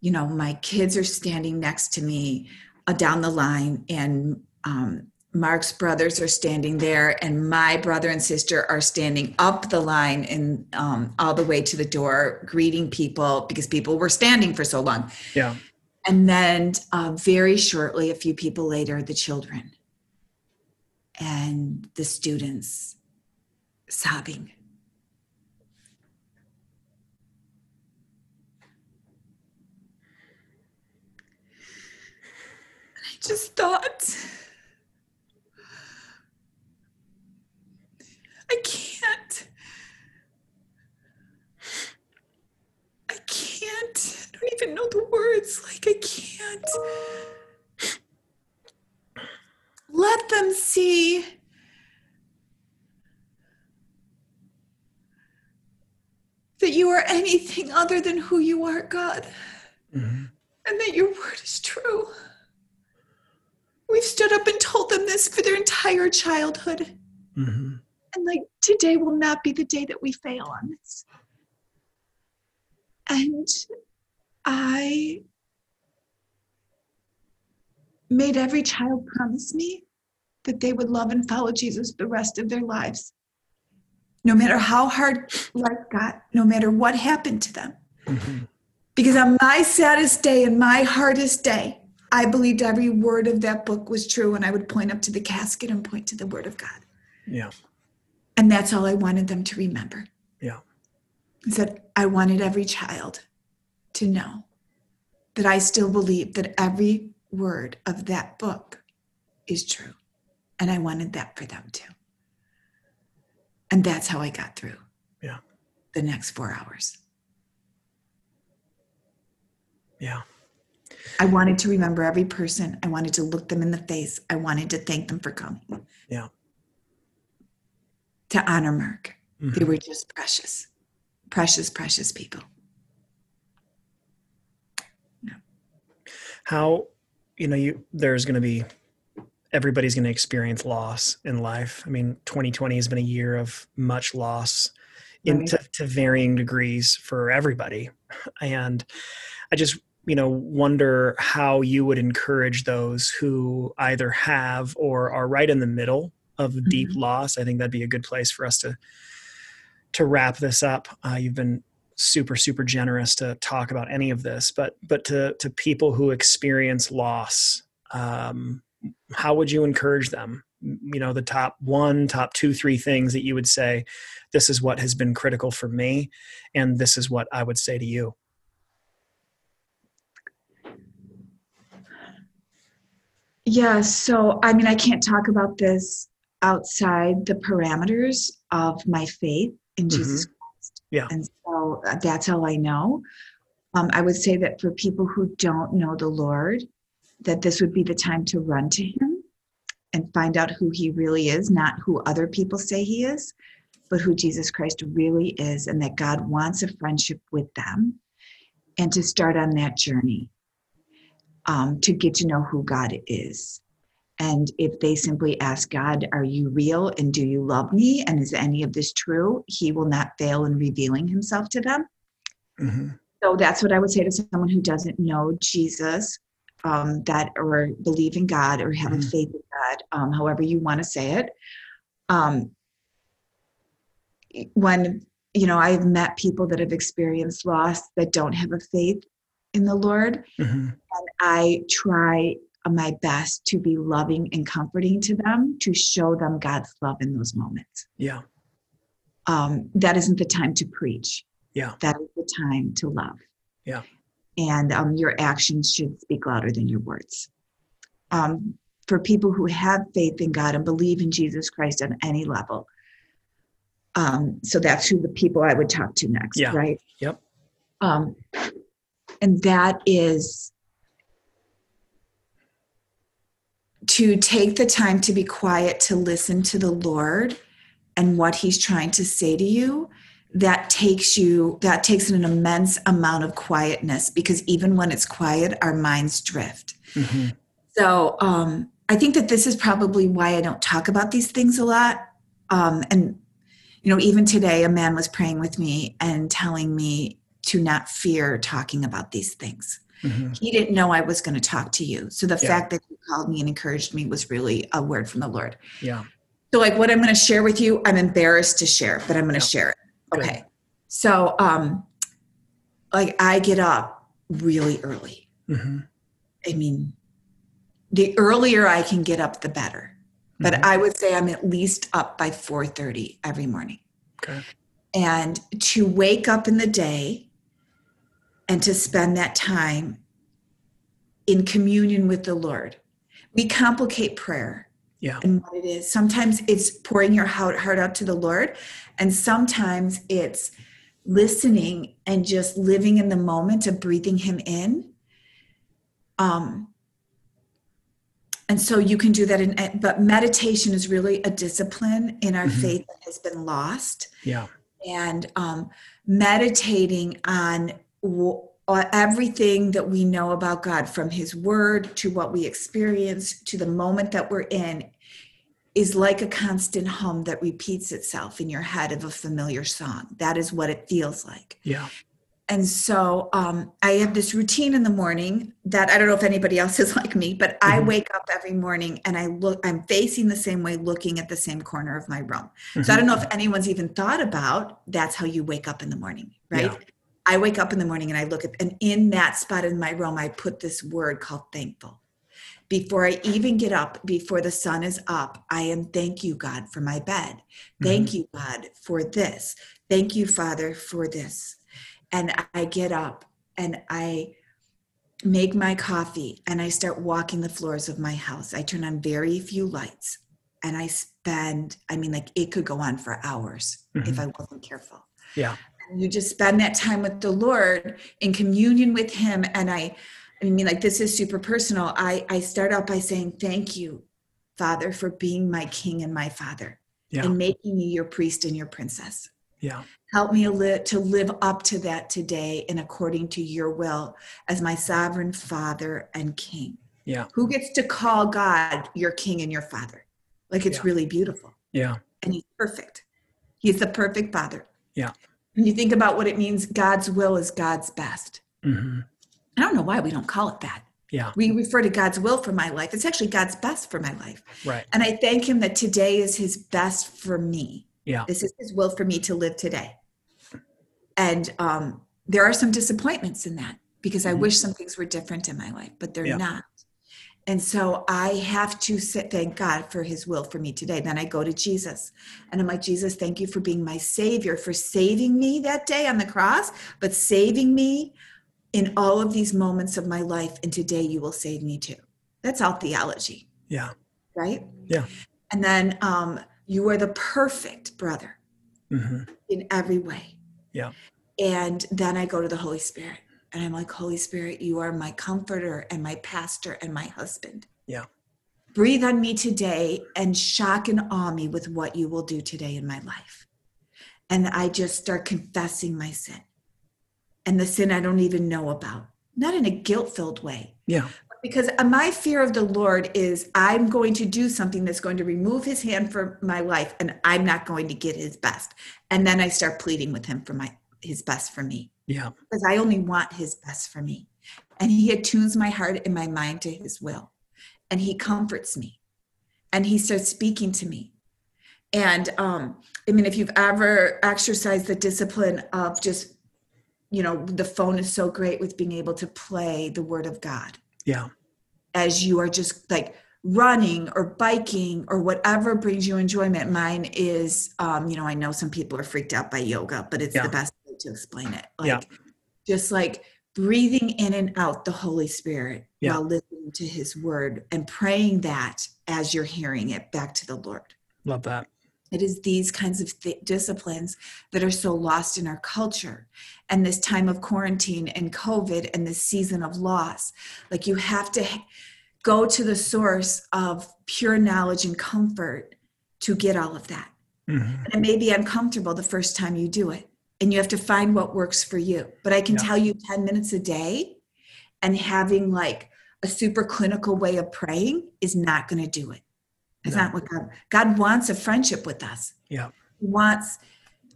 you know, my kids are standing next to me uh, down the line, and um, Mark's brothers are standing there, and my brother and sister are standing up the line and um, all the way to the door, greeting people because people were standing for so long. Yeah. And then uh, very shortly, a few people later, the children and the students sobbing. I just thought other than who you are, God. Mm-hmm. And that your word is true. We've stood up and told them this for their entire childhood. Mm-hmm. And like today will not be the day that we fail on this. And I made every child promise me that they would love and follow Jesus the rest of their lives. No matter how hard life got, no matter what happened to them. Mm-hmm. Because on my saddest day and my hardest day, I believed every word of that book was true, and I would point up to the casket and point to the word of God. Yeah. And that's all I wanted them to remember. Yeah. Is that I wanted every child to know that I still believe that every word of that book is true. And I wanted that for them too. And that's how I got through. Yeah. The next four hours. Yeah. I wanted to remember every person. I wanted to look them in the face. I wanted to thank them for coming. Yeah to honor Mark. Mm-hmm. They were just precious, precious, precious people. Yeah. How, you know, you there's going to be everybody's going to experience loss in life. I mean, 2020 has been a year of much loss right. in to, to varying degrees for everybody. And I just, you know, wonder how you would encourage those who either have or are right in the middle of mm-hmm. deep loss, I think that'd be a good place for us to to wrap this up. Uh, you've been super super generous to talk about any of this, but but to to people who experience loss, um, how would you encourage them? You know, the top one, top two, three things that you would say, this is what has been critical for me, and this is what I would say to you. Yeah, so I mean, I can't talk about this outside the parameters of my faith in Jesus Christ. Yeah. And so uh, that's how I know. Um, I would say that for people who don't know the Lord, that this would be the time to run to Him and find out who He really is, not who other people say He is, but who Jesus Christ really is, and that God wants a friendship with them, and to start on that journey um, to get to know who God is. And if they simply ask God, Are you real and do you love me? And is any of this true? He will not fail in revealing himself to them. hmm So that's what I would say to someone who doesn't know Jesus, um, that or believe in God or have a Mhm. faith in God, um, however you want to say it. Um, when you know, I've met people that have experienced loss that don't have a faith in the Lord, hmm and I try my best to be loving and comforting to them to show them God's love in those moments. Yeah. Um, that isn't the time to preach. Yeah. That is the time to love. Yeah. And um, your actions should speak louder than your words. Um, for people who have faith in God and believe in Jesus Christ on any level. Um, so that's who the people I would talk to next, Yeah. right? Yep. Um, and that is to take the time to be quiet to listen to the Lord and what He's trying to say to you. That takes you, that takes an immense amount of quietness because even when it's quiet, our minds drift. hmm So um, I think that this is probably why I don't talk about these things a lot. Um, and, you know, even today, a man was praying with me and telling me to not fear talking about these things. Hmm He didn't know I was going to talk to you. So the Yeah. fact that he called me and encouraged me was really a word from the Lord. Yeah. So, like, what I'm going to share with you, I'm embarrassed to share, but I'm going to Yeah. share it. Good. Okay. So, um, like, I get up really early. hmm I mean, the earlier I can get up, the better. But Mhm. I would say I'm at least up by 4:30 every morning. Okay. And to wake up in the day and to spend that time in communion with the Lord. We complicate prayer Yeah. and what it is. Sometimes it's pouring your heart heart out to the Lord, and sometimes it's listening and just living in the moment of breathing Him in. Um, and so you can do that in, but meditation is really a discipline in our Mhm. faith that has been lost Yeah. and um, meditating on everything that we know about God, from His Word to what we experience to the moment that we're in, is like a constant hum that repeats itself in your head of a familiar song. That is what it feels like. Yeah. And so um, I have this routine in the morning that I don't know if anybody else is like me, but I Mhm. wake up every morning and I look, I'm facing the same way, looking at the same corner of my room. So I Mhm. don't know if anyone's even thought about that's how you wake up in the morning, right? Yeah. I wake up in the morning and I look at, and in that spot in my room, I put this word called thankful. Before I even get up, before the sun is up, I am thank you, God, for my bed. Thank Mm-hmm. you, God, for this. Thank you, Father, for this. And I get up and I make my coffee and I start walking the floors of my house. I turn on very few lights and I spend, I mean, like it could go on for hours if Mhm. I wasn't careful. Yeah. You just spend that time with the Lord in communion with Him. And I, I mean, like this is super personal. I, I start out by saying, Thank you, Father, for being my King and my Father Yeah. and making me your priest and your princess. Yeah. Help me li- to live up to that today and according to your will as my sovereign Father and King. Yeah. Who gets to call God your King and your Father? Like it's Yeah. really beautiful. Yeah. And He's perfect. He's the perfect Father. Yeah. When you think about what it means, God's will is God's best. hmm I don't know why we don't call it that. Yeah. We refer to God's will for my life. It's actually God's best for my life. Right. And I thank Him that today is His best for me. Yeah. This is His will for me to live today. And um, there are some disappointments in that because I Mhm. wish some things were different in my life, but they're Yeah. not. And so I have to sit, thank God for his will for me today. Then I go to Jesus and I'm like, Jesus, thank you for being my savior, for saving me that day on the cross, but saving me in all of these moments of my life. And today you will save me too. That's all theology Yeah. right? Yeah. And then um, you are the perfect brother mm-hmm. in every way. Yeah. And then I go to the Holy Spirit and I'm like, Holy Spirit, you are my comforter and my pastor and my husband. Yeah. Breathe on me today and shock and awe me with what you will do today in my life. And I just start confessing my sin and the sin I don't even know about, not in a guilt filled way. Yeah. Because my fear of the Lord is I'm going to do something that's going to remove his hand from my life and I'm not going to get his best. And then I start pleading with him for my his best for me. Yeah. Because I only want his best for me. And he attunes my heart and my mind to his will. And he comforts me. And he starts speaking to me. And um, I mean, if you've ever exercised the discipline of just you know the phone is so great with being able to play the word of god yeah as you are just like running or biking or whatever brings you enjoyment mine is um you know i know some people are freaked out by yoga but it's yeah. the best to explain it like yeah. just like breathing in and out the holy spirit yeah. while listening to his word and praying that as you're hearing it back to the lord love that it is these kinds of th- disciplines that are so lost in our culture. And this time of quarantine and COVID and this season of loss, like you have to go to the source of pure knowledge and comfort to get all of that. Mm-hmm. And it may be uncomfortable the first time you do it. And you have to find what works for you. But I can yeah. tell you 10 minutes a day and having like a super clinical way of praying is not going to do it. That's no. not what God. God wants a friendship with us. Yeah. He wants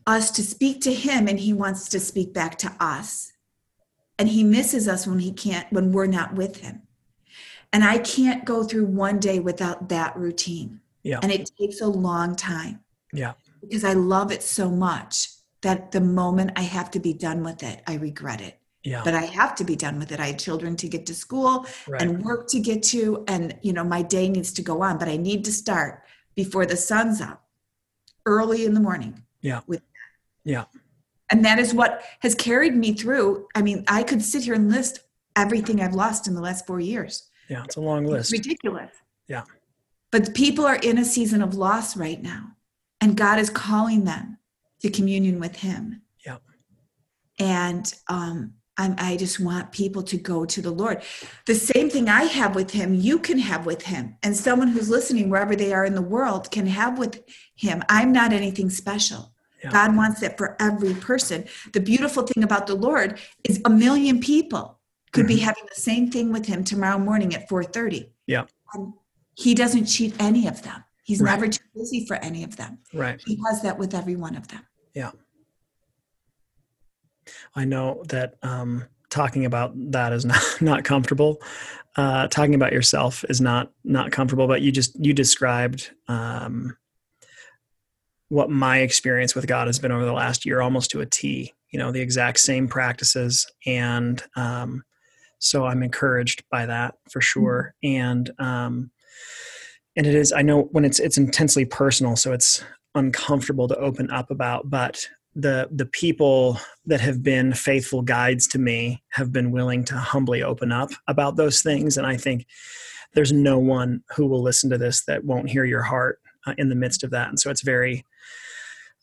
us to speak to him and he wants to speak back to us. And he misses us when he can't when we're not with him. And I can't go through one day without that routine. Yeah. And it takes a long time. Yeah. Because I love it so much that the moment I have to be done with it, I regret it. Yeah. But I have to be done with it. I had children to get to school right. and work to get to, and you know, my day needs to go on, but I need to start before the sun's up early in the morning. Yeah. With that. Yeah. And that is what has carried me through. I mean, I could sit here and list everything I've lost in the last four years. Yeah, it's a long list. It's ridiculous. Yeah. But people are in a season of loss right now, and God is calling them to communion with Him. Yeah. And um, I'm, I just want people to go to the Lord. The same thing I have with Him, you can have with Him. And someone who's listening, wherever they are in the world, can have with Him. I'm not anything special. Yeah. God wants that for every person. The beautiful thing about the Lord is a million people could mm-hmm. be having the same thing with Him tomorrow morning at 4:30. Yeah. And he doesn't cheat any of them. He's right. never too busy for any of them. Right. He has that with every one of them. Yeah. I know that um, talking about that is not not comfortable. Uh, talking about yourself is not not comfortable. But you just you described um, what my experience with God has been over the last year, almost to a T. You know, the exact same practices, and um, so I'm encouraged by that for sure. And um, and it is. I know when it's it's intensely personal, so it's uncomfortable to open up about, but the the people that have been faithful guides to me have been willing to humbly open up about those things. And i think there's no one who will listen to this that won't hear your heart uh, in the midst of that. And so it's very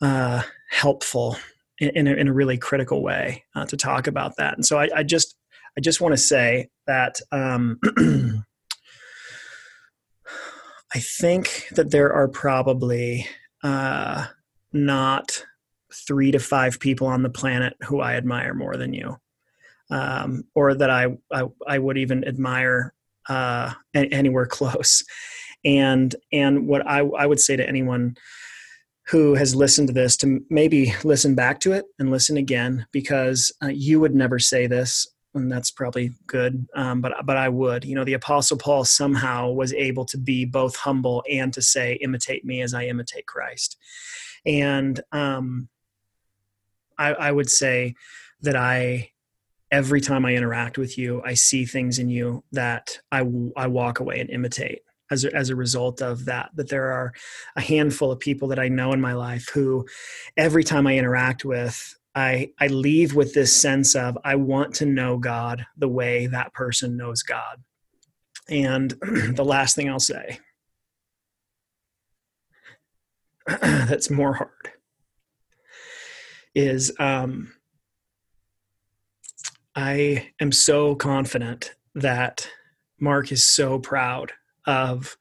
uh, helpful in, in, a, in, a, really critical way uh, to talk about that. And so i, I just i just want to say that um, i think that there are probably uh, not three to five people on the planet who I admire more than you, um, or that I, I, I would even admire uh, anywhere close. And and what I I would say to anyone who has listened to this to maybe listen back to it and listen again because uh, you would never say this and that's probably good um, but but i would you know the apostle paul somehow was able to be both humble and to say imitate me as i imitate christ and um, I, I would say that I every time I interact with you, I see things in you that I, I walk away and imitate as a, as a result of that. That there are a handful of people that I know in my life who, every time I interact with, I, I leave with this sense of I want to know God the way that person knows God. And the last thing I'll say that's more hard is um, I am so confident that Mark is so proud of,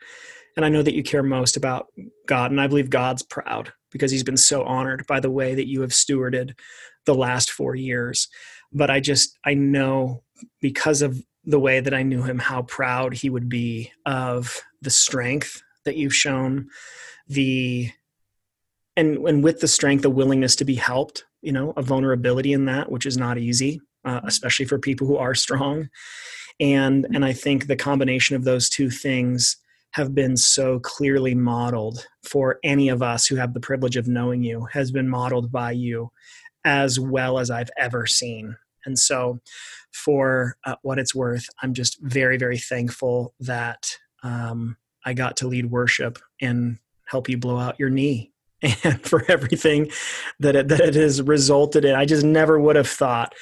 and I know that you care most about God, and I believe God's proud because he's been so honored by the way that you have stewarded the last four years. But I just, I know because of the way that I knew him, how proud he would be of the strength that you've shown, the and and with the strength, the willingness to be helped, you know, a vulnerability in that, which is not easy, uh, especially for people who are strong. And and I think the combination of those two things have been so clearly modeled for any of us who have the privilege of knowing you has been modeled by you as well as I've ever seen. And so, for uh, what it's worth, I'm just very, very thankful that um, I got to lead worship and help you blow out your knee and for everything that it, that it has resulted in. I just never would have thought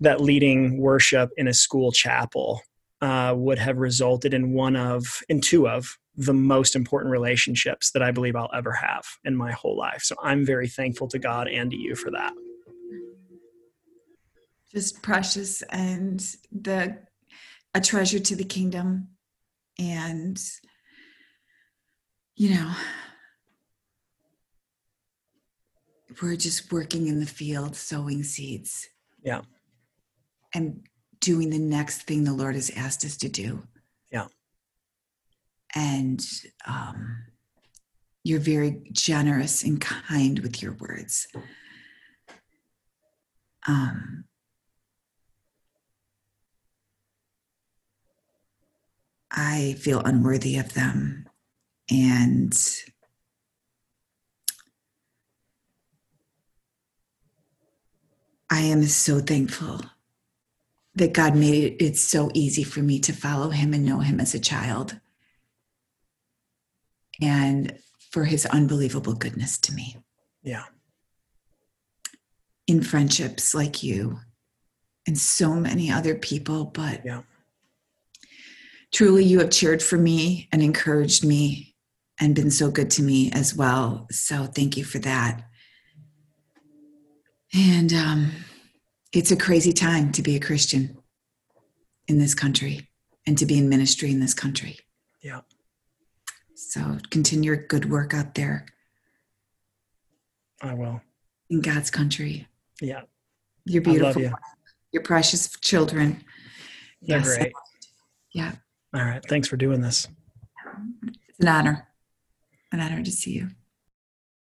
that leading worship in a school chapel uh, would have resulted in one of, in two of the most important relationships that I believe I'll ever have in my whole life. So I'm very thankful to God and to you for that. Just precious and the a treasure to the kingdom, and you know we're just working in the field sowing seeds yeah and doing the next thing the lord has asked us to do. Yeah. And um, you're very generous and kind with your words. Um, i feel unworthy of them and I am so thankful that God made it so easy for me to follow him and know him as a child and for his unbelievable goodness to me. Yeah. In friendships like you and so many other people, but yeah. truly you have cheered for me and encouraged me and been so good to me as well. So thank you for that. And um, it's a crazy time to be a Christian in this country and to be in ministry in this country. Yeah. So continue your good work out there. I will. In God's country. Yeah. You're beautiful. You. You're precious children. They're yes. great. Yeah. All right. Thanks for doing this. It's an honor. An honor to see you.